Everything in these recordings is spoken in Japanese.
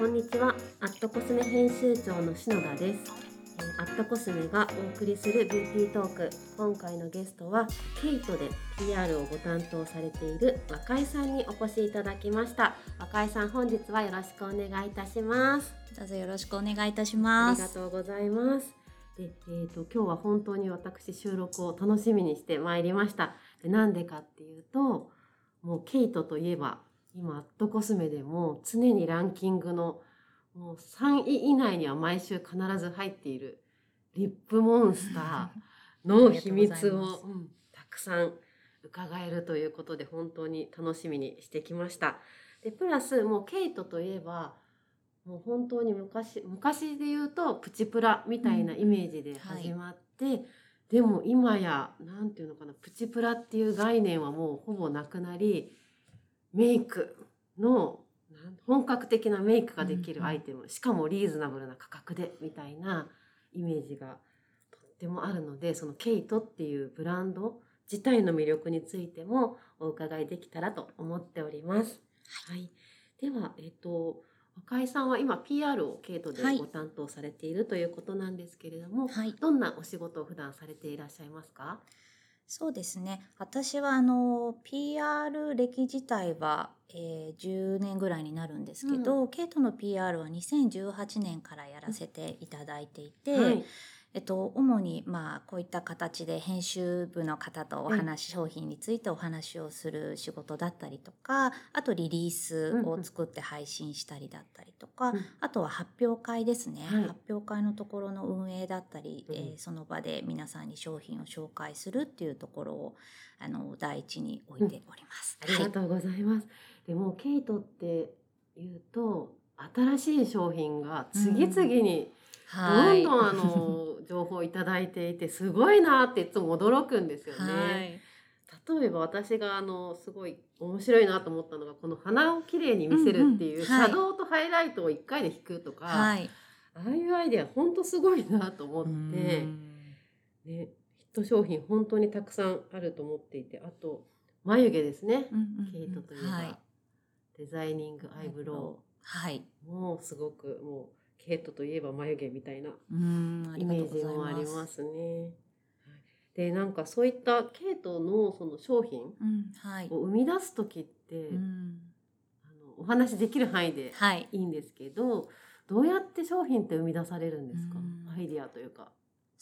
こんにちは。アットコスメ編集長の篠田です。えーアットコスメがお送りするビューティートーク。今回のゲストはケイトで PR をご担当されている若井さんにお越しいただきました。若井さん本日はよろしくお願いいたします。どうぞよろしくお願いいたしあます。りがとうございます。で、えー、と今日は本当に私収録を楽しみにしてまいりました。でなんでかっていうともうケイトといえば今アットコスメでも常にランキングのもう3位以内には毎週必ず入っているリップモンスターの秘密を うんたくさん伺えるということで本当に楽しみにしてきました。でプラスもうケイトといえばもう本当に昔昔で言うとプチプラみたいなイメージで始まって、でも今やなんていうのかなプチプラっていう概念はもうほぼなくなりメイクの本格的なメイクができるアイテム、しかもリーズナブルな価格でみたいなイメージがとってもあるのでそのケイトっていうブランド自体の魅力についてもお伺いできたらと思っております。はい、では、えっと若井さんは今 PR をケイトではい。ご担当されているということなんですけれども、はい、どんなお仕事を普段されていらっしゃいますか？そうですね。私はあの PR 歴自体は、えー、10年ぐらいになるんですけど、ケイトの PR は2018年からやらせていただいていて、はい、えっと、主にまあこういった形で編集部の方とお話、商品についてお話をする仕事だったりとかあとリリースを作って配信したりだったりとか、うん。あとは発表会ですね、はい。発表会のところの運営だったり、うんえーその場で皆さんに商品を紹介するっていうところをあの第一に置いております。ありがとうございます。でもケイトっていうと新しい商品が次々にどんどんあの情報をいただいていてすごいなっていつも驚くんですよね。はい。例えば私があのすごい面白いなと思ったのがこの鼻をきれいに見せるっていう、うんうん。はいシャドウとハイライトを1回で引くとか、はい。ああいうアイデア本当すごいなと思って、うん。ね、ヒット商品本当にたくさんあると思っていてあと眉毛ですね、うんうんうん。ケイトといえば、はい。デザイニングアイブロはい。ウもうすごくもうケイトといえば眉毛みたいなイメージもあります。ね。はい。でなんかそういったケイトのその商品を生み出す時って、うん。あのお話しできる範囲ではい。いいんですけどどうやって商品って生み出されるんですか？うん。アイディアというか。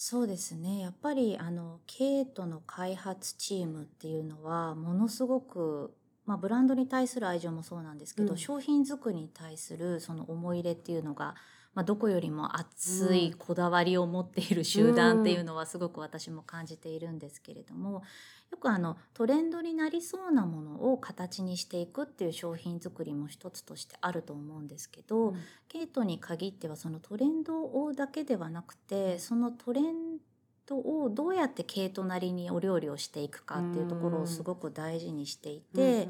そうですね。やっぱりあのケイトの開発チームっていうのはものすごく、まあ、ブランドに対する愛情もそうなんですけど、うん。商品作りに対するその思い入れっていうのが、まあ、どこよりも熱いこだわりを持っている集団っていうのはすごく私も感じているんですけれどもよくあのトレンドになりそうなものを形にしていくっていう商品作りも一つとしてあると思うんですけど、ケイトに限ってはそのトレンドをだけではなくてそのトレンドをどうやってケイトなりにお料理をしていくかっていうところをすごく大事にしていて、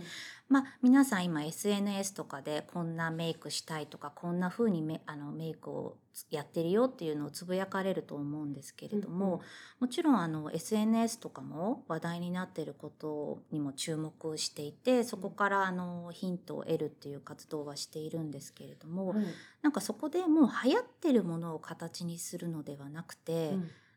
まあ、皆さん今 SNS とかでこんなメイクしたいとかこんな風にメあのメイクをやってるよっていうのをつぶやかれると思うんですけれども、もちろんあの SNS とかも話題になっていることにも注目していてそこからあのヒントを得るっていう活動はしているんですけれども、はい。なんかそこでもう流行ってるものを形にするのではなくて、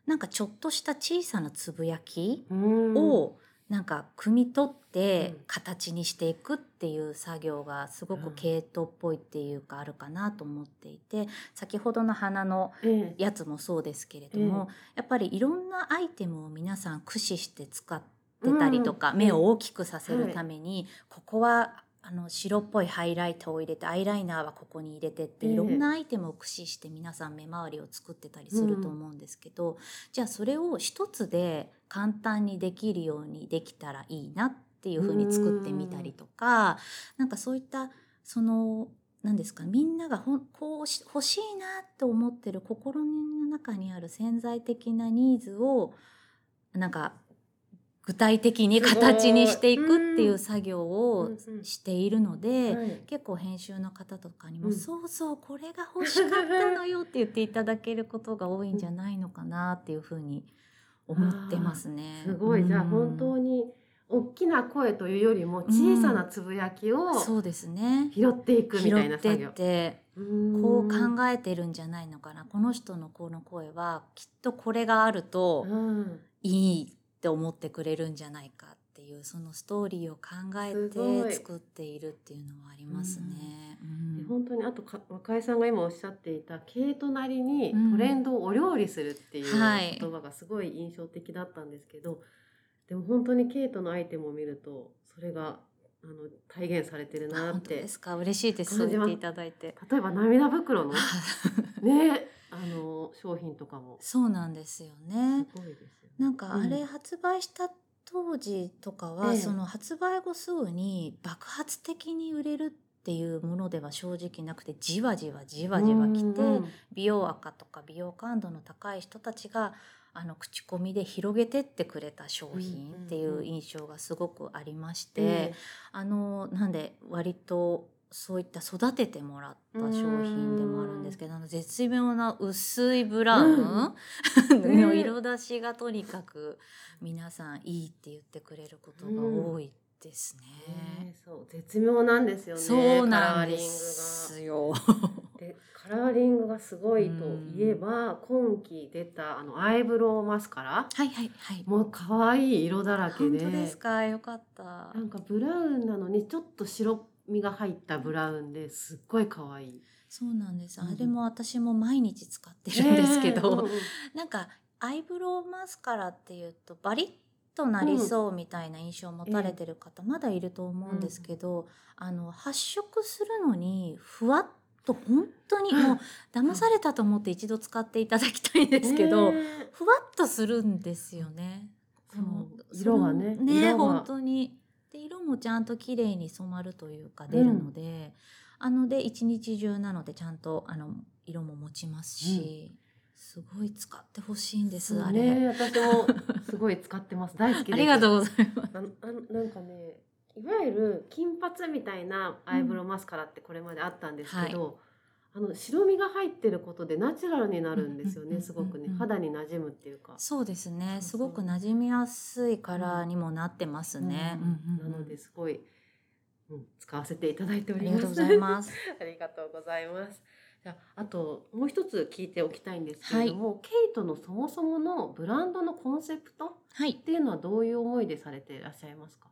なんかちょっとした小さなつぶやきうん。をなんか汲み取ってうん。形にしていくっていう作業がすごくケイトっぽいっていうかあるかなと思っていて先ほどの花のええ。やつもそうですけれども、やっぱりいろんなアイテムを皆さん駆使して使ってたりとか、うん。目を大きくさせるために、ここはあの白っぽいハイライトを入れてアイライナーはここに入れてってええ。いろんなアイテムを駆使して皆さん目周りを作ってたりすると思うんですけど、じゃあそれを一つで簡単にできるようにできたらいいなっていうふうに作ってみたりとか、なんかそういったその何ですかみんながほんこうし欲しいなと思ってる心の中にある潜在的なニーズをなんか具体的に形にしていくっていう作業をしているので、はい。結構編集の方とかにも、うん。そうそうこれが欲しかったのよって言っていただけることが多いんじゃないのかなっていうふうに思ってますね。すごい。じゃあうん。本当に大きな声というよりも小さなつぶやきをそうですね。拾っていくみ拾たいな作業。てこう考えてるんじゃないのかな。この人のこの声はきっとこれがあるとうん。いいって思ってくれるんじゃないかっていうそのストーリーを考えて作っているっていうのはありますね。うん。で本当にあとか若井さんが今おっしゃっていたケイトなりにうんトレンドをお料理するっていうはい。言葉がすごい印象的だったんですけど、でも本当にケイトのアイテムを見るとそれがあの体現されてるあなって本当ですか？嬉しいです。そうていただいて。例えば涙袋の。ねあの商品とかも。そうなんですよすね。ごいですよね。なんかあれうん発売した当時とかは、ええ。その発売後すぐに爆発的に売れるっていうものでは正直なくてじわじわじわじわきて、うんうん美容赤とか美容感度の高い人たちがあの口コミで広げてってくれた商品っていう印象がすごくありまして、え。あのなんで割とそういった育ててもらった商品でもあるんですけどあの絶妙な薄いブラウンうん の色出しがとにかく皆さんいいって言ってくれることが多いですね。ねそう絶妙なんですよね。そうなんでカラーリングがすよ。でカラーリングがすごいといえば今期出たあのアイブロウマスカラはいはいはい。もう可愛い色だらけで本当ですか？よかったな。んかブラウンなのにちょっと白みが入ったブラウンですっごい可愛い。そうなんです。あうん。れも私も毎日使ってるんですけど、ねえうんうん。なんかアイブロウマスカラっていうとバリッとなりそうみたいな印象を持たれてる方まだいると思うんですけど、あの発色するのにふわっと本当にもう騙されたと思って一度使っていただきたいんですけど、ね えふわっとするんですよね。その色がねね本当にで色もちゃんと綺麗に染まるというか出るので、あので一日中なのでちゃんとあの色も持ちますし、すごい使ってほしいんです、そうあれ。ね私もすごい使ってます。大好きです。ありがとうございます。ああなんかねいわゆる金髪みたいなアイブロウマスカラってこれまであったんですけど、あの白みが入ってることでナチュラルになるんですよねすごくね肌に馴染むっていうか。そうですね。すごく馴染みやすいカラーにもなってますね。なのですごい、うん、使わせていただいておあります。りがとうございます。ありがとうございます。じゃああともう一つ聞いておきたいんですけれども、ケイトのそもそものブランドのコンセプトっはい。ていうのはどういう思いでされていらっしゃいますか？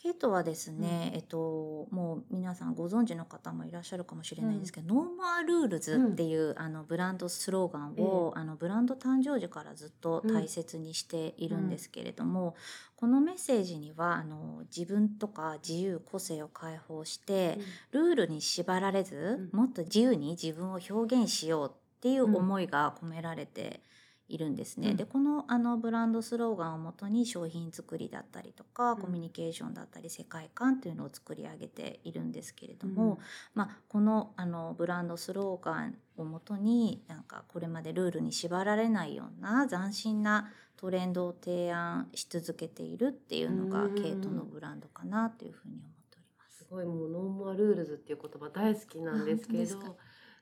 ケイトはですね、うん。えっともう皆さんご存知の方もいらっしゃるかもしれないんですけど、 No More Rules っていう、あのブランドスローガンを、あのブランド誕生時からずっと大切にしているんですけれども、このメッセージにはあの自分とか自由個性を解放して、ルールに縛られず、うん。もっと自由に自分を表現しようっていう思いが込められているんですね。うん。でこのあのブランドスローガンをもとに商品作りだったりとか、うん。コミュニケーションだったり世界観っていうのを作り上げているんですけれども、うん。まあ、このあのブランドスローガンをもとになんかこれまでルールに縛られないような斬新なトレンドを提案し続けているっていうのがうんケイトのブランドかなというふうに思っております。す。ごいもう No More Rules っていう言葉大好きなんですけれど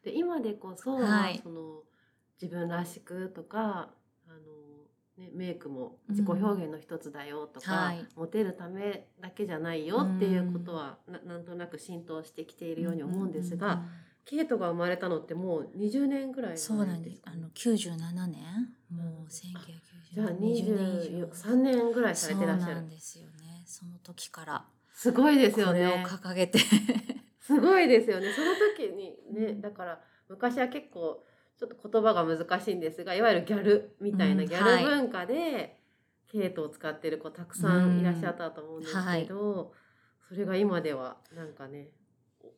で今でこそ、はい。その自分らしくとかあの、ね、メイクも自己表現の一つだよとか、はい。モテるためだけじゃないよっていうことは、ななんとなく浸透してきているように思うんですが、うんうんうん。ケイトが生まれたのってもう20年ぐらいそうなんです。かあの97年、もうじゃ1990あ年、20年以上。23年ぐらいされてらっしゃる。そうなんですよね。その時から。すごいですよね。掲げて、すごいですよね。その時にねだから昔は結構ちょっと言葉が難しいんですがいわゆるギャルみたいなうんギャル文化で、ケイトを使ってる子たくさんいらっしゃったと思うんですけど、それが今ではなんかね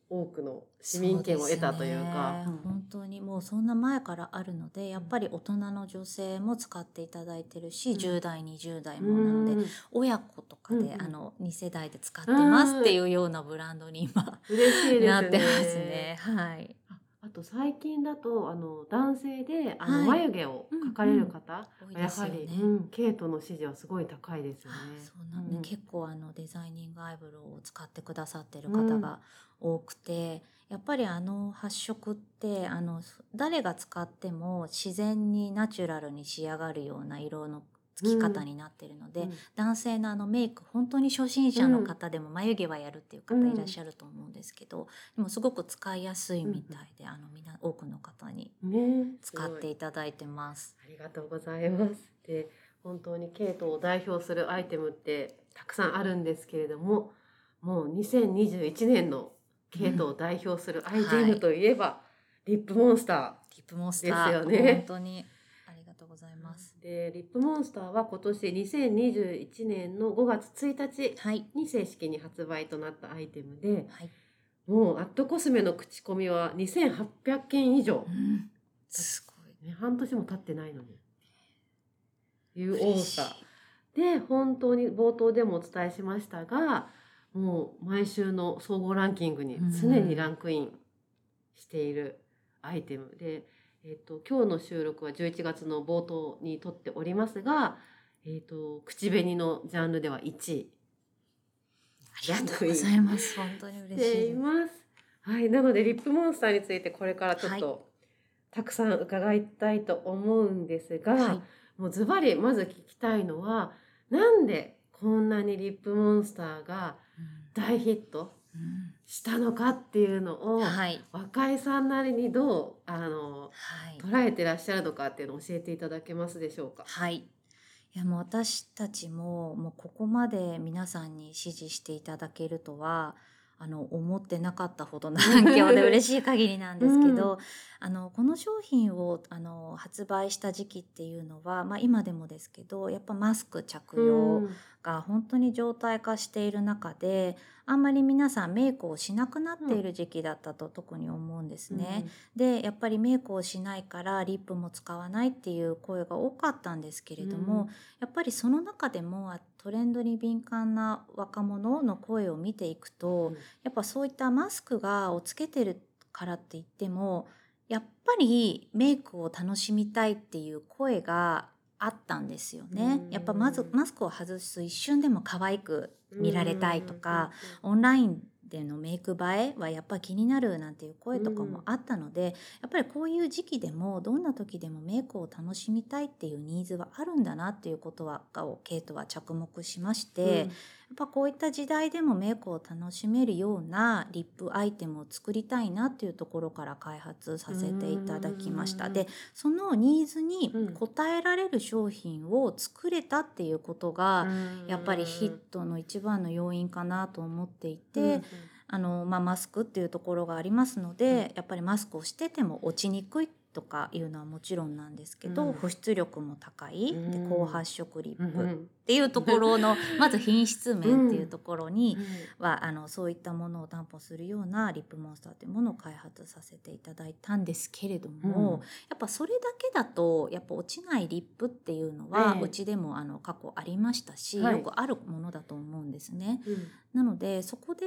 お多くの市民権を得たというか。ね。本当にもうそんな前からあるので、やっぱり大人の女性も使っていただいてるし、うん。10代20代もなので、うん。親子とかで、うんうん。あの2世代で使ってますっていうようなブランドに今、嬉しいですね。なってますね。はい。ああと最近だとあの男性であのはい。眉毛を描かれる方、多いやはり、ですよね。うん、ケイトの支持はすごい高いですよね。そうなんで、うん。結構あのデザイニングアイブロウを使ってくださってる方が多くて、やっぱりあの発色ってあの誰が使っても自然にナチュラルに仕上がるような色のつき方になってるので、うん。男性のあのメイク本当に初心者の方でも眉毛はやるっていう方うんいらっしゃると思うんですけど、でもすごく使いやすいみたいで、あのみ多くの方にね使っていいただいてます。ありがとうございます。で本当にケイトを代表するアイテムってたくさんあるんですけれどももう2021年のケイトを代表するアイテムといえば、リップモンスタリップモンスター、ですよね。本当にとうございます。ーでリップモンスターは今年2021年の5月1日はい。に正式に発売となったアイテムではい、もうアットコスメの口コミは2800件以上。う、ん、すごい。ね、半年も経ってないのに。いう多さ。で本当に冒頭でもお伝えしましたがもう毎週の総合ランキングに常にランクインしているアイテムで、えっと今日の収録は11月の冒頭に撮っておりますが、えっと口紅のジャンルでは1位。ありがとうございます。本当に嬉しい。います。はい、なのでリップモンスターについてこれからちょっと、たくさん伺いたいと思うんですが、はい。もうズバリまず聞きたいのはなんでこんなにリップモンスターが大ヒットうんしたのかっていうのを、うんはい若井さんなりにどうあのはい捉えてらっしゃるのかっていうのを教えていただけますでしょうか？はい。いやもう私たちももうここまで皆さんに支持していただけるとはあの思ってなかったほどの反響で嬉しい限りなんですけど、あのこの商品をあの発売した時期っていうのは、まあ、今でもですけどやっぱマスク着用うんが本当に常態化している中であんまり皆さんメイクをしなくなっている時期だったと特に思うんですね。でやっぱりメイクをしないからリップも使わないっていう声が多かったんですけれども、やっぱりその中でもあトレンドに敏感な若者の声を見ていくと、うん。やっぱそういったマスクがをつけてるからって言ってもやっぱりメイクを楽しみたいっていう声があったんですよね。うん。やっぱまずマスクを外す一瞬でも可愛く見られたいとか、オンラインでのメイク映えはやっぱり気になるなんていう声とかもあったので、やっぱりこういう時期でもどんな時でもメイクを楽しみたいっていうニーズはあるんだなっていうことはをケイトは着目しまして、っぱこういった時代でもメイクを楽しめるようなリップアイテムを作りたいなっていうところから開発させていただきました。うん。でそのニーズにうん。応えられる商品を作れたっていうことが、やっぱりヒットの一番の要因かなと思っていて、うんあのまあ、マスクっていうところがありますので、やっぱりマスクをしてても落ちにくいとかいうのはもちろんなんですけど、うん。保湿力も高い、でうん。高発色リップ。っうん。ていうところの、まず品質面っていうところに、うん。はあのそういったものを担保するようなリップモンスターというものを開発させていただいたんですけれども、うん。やっぱそれだけだとやっぱ落ちないリップっていうのは、ええ。うちでもあの過去ありましたし、はい。よくあるものだと思うんですね。うん。なのでそこで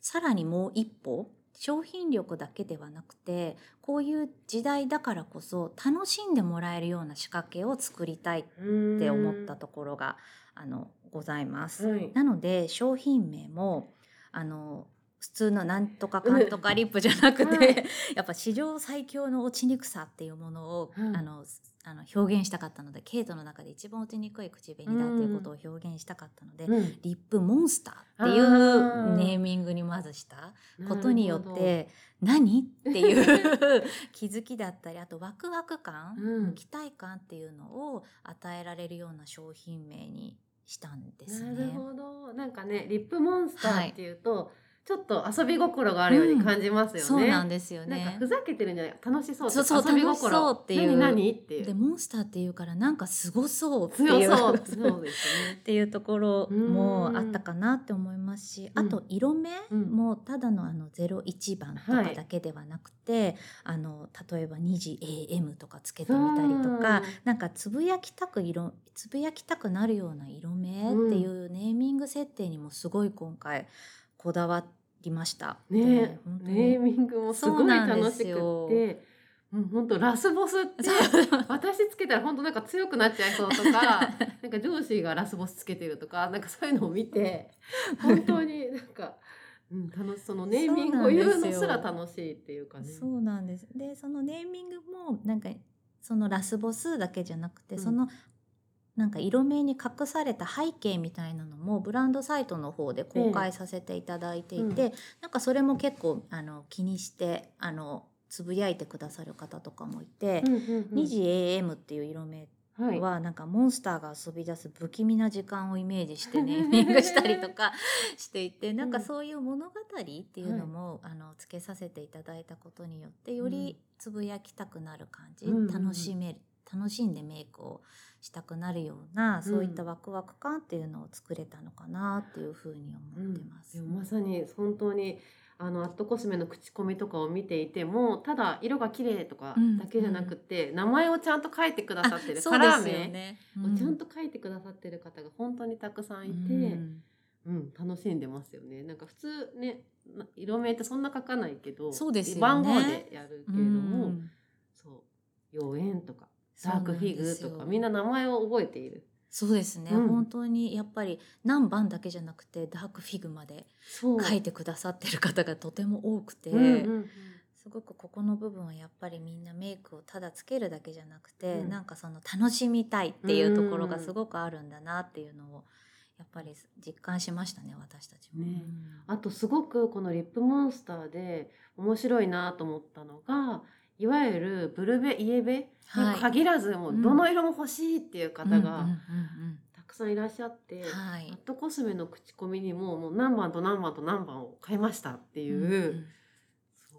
さらにもう一歩商品力だけではなくてこういう時代だからこそ楽しんでもらえるような仕掛けを作りたいって思ったところが、あのございます。はい。なので商品名もあの普通のなんとかかんとかリップじゃなくて、はい。やっぱ史上最強の落ちにくさっていうものを、うんあのあの表現したかったのでケイトの中で一番落ちにくい口紅だっていうことを表現したかったので、うん。リップモンスターっていうネーミングにまずしたことによって何っていう 気づきだったりあとワクワク感、うん。期待感っていうのを与えられるような商品名にしたんですなるね。ほど。なんかねリップモンスターっていうと、ちょっと遊び心があるように感じますよね。そうなんですよなんかねふ。ざけてるんじゃない楽しそう。そうそう遊び楽し心そうっていう。何何っていう。でモンスターっていうからなんかすごそうっていう。強そう。そうですね。っ。ていうところもあったかなって思いますし、うん。あと色目うん。もただのあの01番とはいかだけではなくて、あの例えば2時 AM とかつけてみたりとか、うん。なんかつぶやきたく色つぶやきたくなるような色目っていうネーミング設定にもすごい今回こだわりました。ねネーミングもすごい楽しくて。うん、本当ラスボスって 私つけたら本当なんか強くなっちゃいそうとか なんか上司がラスボスつけてるとかなんかそういうのを見て 本当になんか、うん、楽しそのネーミングを言うのすら楽しいっていうかね。そうなんです。でそのネーミングもなんかそのラスボスだけじゃなくて、うんそのなんか色名に隠された背景みたいなのもブランドサイトの方で公開させていただいていて、えなんかそれも結構あの気にしてあのつぶやいてくださる方とかもいて、うんうんうん。2時 AM っていう色名はい。はなんかモンスターが遊び出す不気味な時間をイメージしてネーミングしたりとかしていてなんかそういう物語っていうのも、あのつけさせていただいたことによってよりつぶやきたくなる感じ、うんうんうん。楽しめる楽しんでメイクをしたくなるようなそういったワクワク感っていうのを作れたのかなっていうふうに思ってます。でもまさに本当にあのアットコスメの口コミとかを見ていてもただ色が綺麗とかだけじゃなくて、名前をちゃんと書いてくださってるカラー名ね。をちゃんと書いてくださってる方が本当にたくさんいて、うん。うん楽しんでますよね。なんか普通ねな色名ってそんな書かないけどそうですよね。番号でやるけれども、うん。そう。妖艶とかダークフィグとかみんな名前を覚えている。そうですね、うん。本当にやっぱり何番だけじゃなくてダークフィグまで書いてくださってる方がとても多くて、うんうんうん。すごくここの部分はやっぱりみんなメイクをただつけるだけじゃなくて、うん。なんかその楽しみたいっていうところがすごくあるんだなっていうのをやっぱり実感しましたね私たちも。ね。うん。あとすごくこのリップモンスターで面白いなと思ったのがいわゆるブルベイエベにはい。限らず、もうどの色も欲しいっていう方がうんうんうんたくさんいらっしゃって、うんはアッいトコスメの口コミにももう何番と何番と何番を買いましたっていう、んん。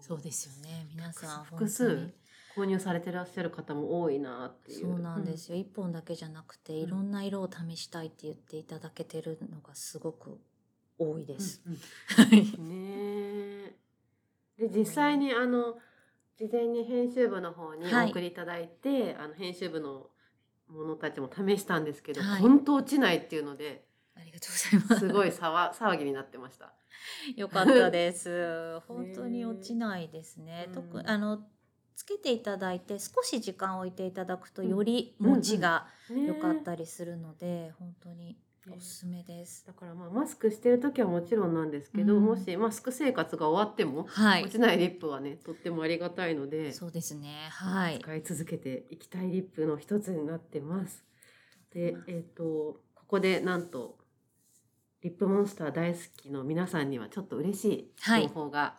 そうですよね。皆さん複数購入されてらっしゃる方も多いなっていう。そうなんですよ、一本だけじゃなくていろんな色を試したいって言っていただけてるのがすごく多いです。うんはいうんね。えで実際にあの事前に編集部の方にはいお送りいただいて、あの編集部の者たちも試したんですけど、はい本当落ちないっていうのでありがとうございます。すごい騒 騒ぎになってました。よかったです。本当に落ちないですね。うん特あのつけていただいて少し時間を置いていただくとうんより持ちが良かったりするので、本当におすすめです。だからまあマスクしてる時はもちろんなんですけど、うんもしマスク生活が終わっても、はい落ちないリップはねとってもありがたいので、そうですね。はい。使い続けていきたいリップの一つになってます。で、えっ、とここでなんとリップモンスター大好きの皆さんにはちょっと嬉しいはい情報が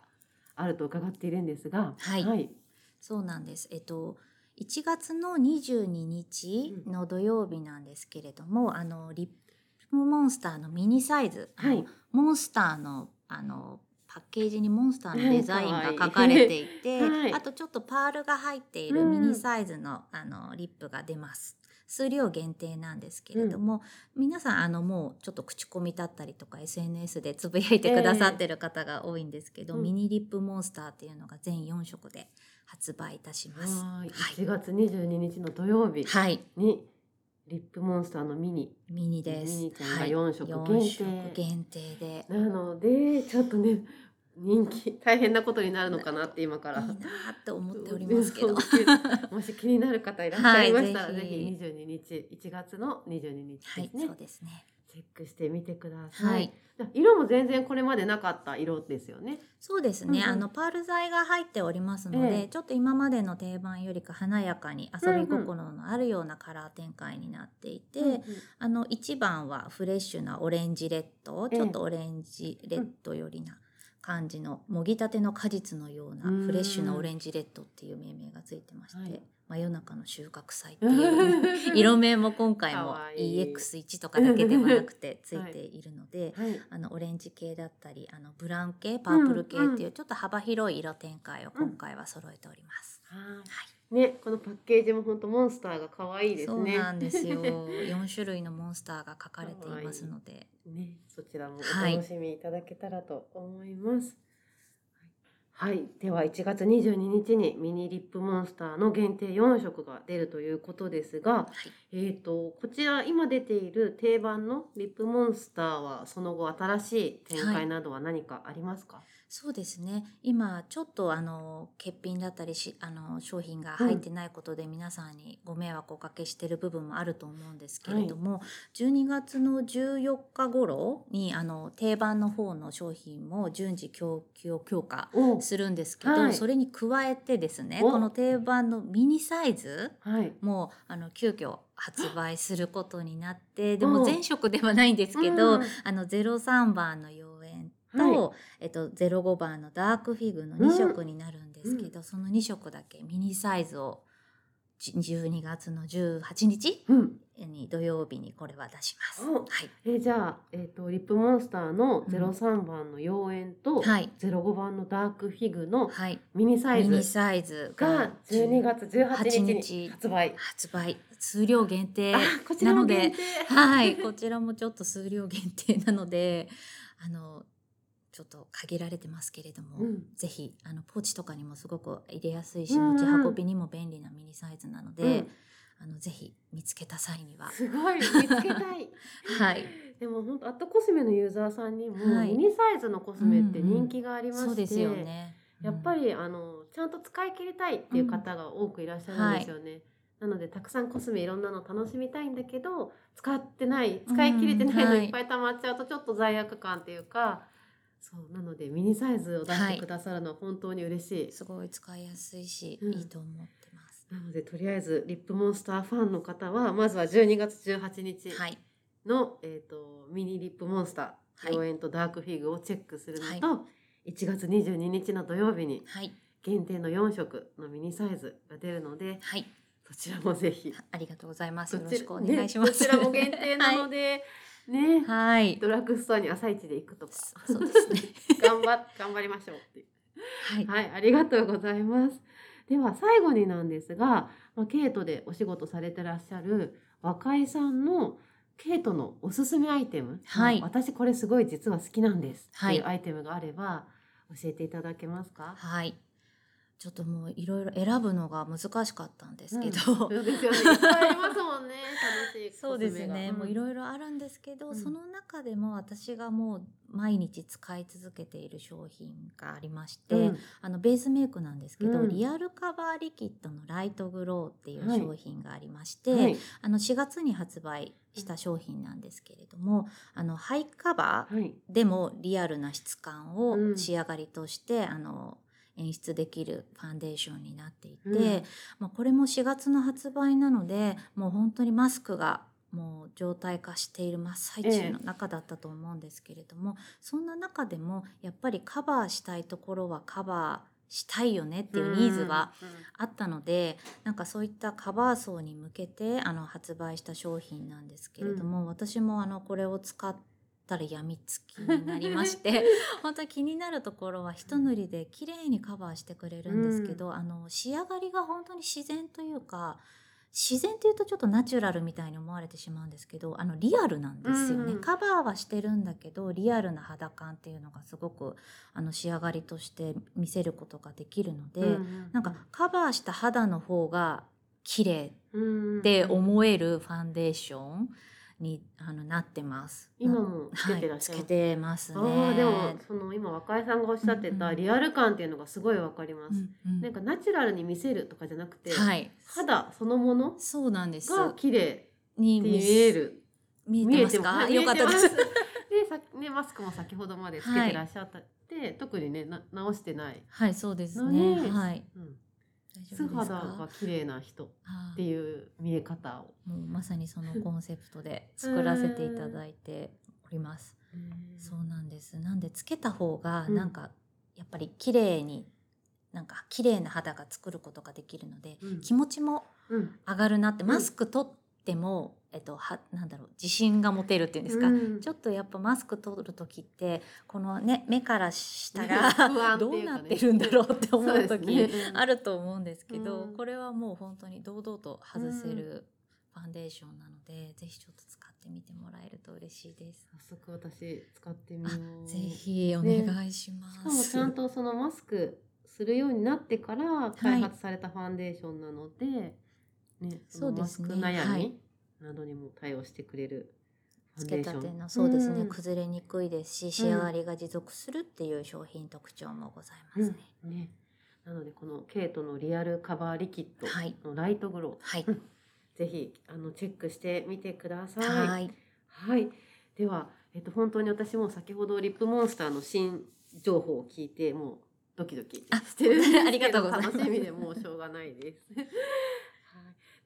あると伺っているんですが、はいはい、そうなんです。えっと1月の22日の土曜日なんですけれども、あのリップモンスターのミニサイズ、はい。モンスターのあのパッケージにモンスターのデザインが書かれていて、はい。あとちょっとパールが入っているミニサイズの,、あのリップが出ます。数量限定なんですけれども、皆さんあのもうちょっと口コミだったりとか SNS でつぶやいてくださってる方が多いんですけど、ええうん。ミニリップモンスターっていうのが全4色で発売いたします。はい。は1月22日の土曜日い、はい、にリップモンスターのミニミニです。ミニちゃんがはい4色四限定色限定で。なのでちょっとね人気大変なことになるのかなって今から。いいなって思っておりますけど。もし気になる方いらっしゃいましたら、はいぜぜひひ22日1月の22日はい、ですね、そうですね。チェックしてみてください、はい、色も全然これまでなかった色ですよね。そうですね。うんうん。あのパール剤が入っておりますので、ええ。ちょっと今までの定番よりか華やかに遊び心のあるようなカラー展開になっていて、うんうん。あの1番はフレッシュなオレンジレッド、ええ。ちょっとオレンジレッドよりな感じのもぎたての果実のようなうん。フレッシュなオレンジレッドっていう命名がついてまして、はい真夜中の収穫祭っていう 色名も今回もかわいい。EX1 とかだけではなくて ついているので、はい。あのオレンジ系だったりあのブラウン系パープル系っていうちょっと幅広い色展開を今回は揃えております。はい。ねこのパッケージも本当モンスターが可愛いですそうねなんですよ。4種類のモンスターが書かれていますので、ね、そちらもはい。お楽しみいただけたらと思います。はい、では1月22日にミニリップモンスターの限定4色が出るということですが、えー、とこちら今出ている定番のリップモンスターはその後新しい展開などは何かありますか、そうですね。今ちょっとあの欠品だったりしあの商品が入ってないことで皆さんにご迷惑をおかけしてる部分もあると思うんですけれども、12月の14日頃にあの定番の方の商品も順次供給を強化おするんですけど、はい。それに加えてですねお。この定番のミニサイズはい。もあの急遽発売することになってでうん。も全色ではないんですけど、うん。あの03番のと、はえっと、05番のダークフィグの2色になるんですけど、その2色だけミニサイズをじ12月の18日うん。に土曜日にこれは出します。おはい、えじゃあ、えっ、と、リップモンスターの03番の妖艶と、はい。05番のダークフィグのはい、ミニサイズ。ミニサイズがが12月18日に日発売。発売。数量限定あこちらも限定。はい、こちらもちょっと数量限定なので、あのちょっと限られてますけれども、うん。ぜひあのポーチとかにもすごく入れやすいし、うん。うん持ち運びにも便利なミニサイズなので、うん。あのぜひ見つけた際には、すごい見つけたい。はい、でも本当アットコスメのユーザーさんにも、はい。ミニサイズのコスメって人気がありまして、そうですよね。やっぱりあのちゃんと使い切りたいっていう方が多くいらっしゃるんですよね。なのでたくさんコスメいろんなの楽しみたいんだけど使ってない使い切れてないのうんはいいっぱい溜まっちゃうとちょっと罪悪感っていうか、そうなのでミニサイズを出してくださるのは本当に嬉しい。すごい使いやすいし、うん。いいと思ってます。なのでとりあえずリップモンスターファンの方はまずは12月18日はい、の、えー、とミニリップモンスターはい。妖艶とダークフィグをチェックするのと、は1月22日の土曜日にはい、限定の4色のミニサイズが出るのではい、そちらもぜひ。ありがとうございます。よろしくお願いします。ねどちらも限定なので、ね。はい、ドラッグストアに朝一で行くとか。そうですね。頑張っ頑張りましょうって。はい、はい、ありがとうございます。では最後になんですが、まあ、ケイトでお仕事されてらっしゃる若井さんのケイトのおすすめアイテム、はい。まあ私これすごい実は好きなんです。っていうはアイテムがあれば教えていただけますか、はい。ちょっともういろいろ選ぶのが難しかったんですけど、そうですよね。いっぱいありますもんね。楽しいコスメが。そうですね、もういいろいろあるんですけど、うん。その中でも私がもう毎日使い続けている商品がありまして、うん。あのベースメイクなんですけど、うん。リアルカバーリキッドのライトグローっていうはい。商品がありまして、はい。あの4月に発売した商品なんですけれども、あのハイカバーはい。でもリアルな質感うん。を仕上がりとして、あの演出できるファンデーションになっていて、うん。まあ、これも4月の発売なのでもう本当にマスクがもう状態化している真っ最中の中だったと思うんですけれども、そんな中でもやっぱりカバーしたいところはカバーしたいよねっていうニーズはあったので、なんかそういったカバー層に向けてあの発売した商品なんですけれども、私もあのこれを使ったらやみつきになりまして 本当に気になるところは一塗りで綺麗にカバーしてくれるんですけど、あの仕上がりが本当に自然というか自然っていうとちょっとナチュラルみたいに思われてしまうんですけどあのリアルなんですよね、うんカバーはしてるんだけどリアルな肌感っていうのがすごくあの仕上がりとして見せることができるので、うんなんかカバーした肌の方が綺麗うんって思えるファンデーションにあのなってます。今もつけてらっしゃるはい、つけてますね。ああでもその今若井さんがおっしゃってたリアル感っていうのがすごいわかります。うんうんなんかナチュラルに見せるとかじゃなくて、はい、肌そのものそうなんです。が綺麗に見える。見えてますか？はいよかったです。でさねマスクも先ほどまでつけてらっしゃって、特にねな直してない。はい、そうですね。はい。うん、大素肌がか？綺麗な人っあていう見え方を。もうまさにそのコンセプトで 作らせていただいております。そうなんです。なんでつけた方がうんなんかやっぱり綺麗になんか綺麗な肌が作ることができるので、うん気持ちもうん上がるなってうんマスク取っても、えっとはなんだろう自信が持てるっていうんですか。うんちょっとやっぱマスク取る時ってこのね目から下 不が安っていうかねどうなってるんだろうって思そう時ねあると思うんですけど、うんこれはもう本当に堂々と外せるファンデーションなので、ぜひちょっと使ってみてもらえると嬉しいです。早速私使ってみよう。ぜひお願いしましかもす。ちゃんとそのマスクするようになってから開発されたファンデーションなので、ね、そのマスクそうですね。悩みはい。などにも対応してくれるフつけたてのそうですね、うん。崩れにくいですし仕上がりが持続するっていう商品特徴もございますね。ね。なのでこのケイトのリアルカバーリキッはい。ドのライトグロはい、ー、ぜひあのチェックしてみてください。はい。はい。では、えっと本当に私も先ほどリップモンスターの新情報を聞いてもうドキドキあしてる ありがとうございます。楽しみでもうしょうがないです。はい。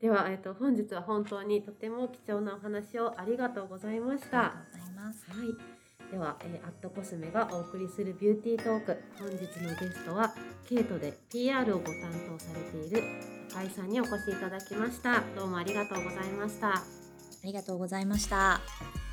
では、えっと本日は本当にとても貴重なお話をありがとうございました。ありがとうございます。はい。では、えー、アットコスメがお送りするビューティートーク。本日のゲストは、ケイトで PR をご担当されている赤井さんにお越しいただきました。どうもありがとうございました。ありがとうございました。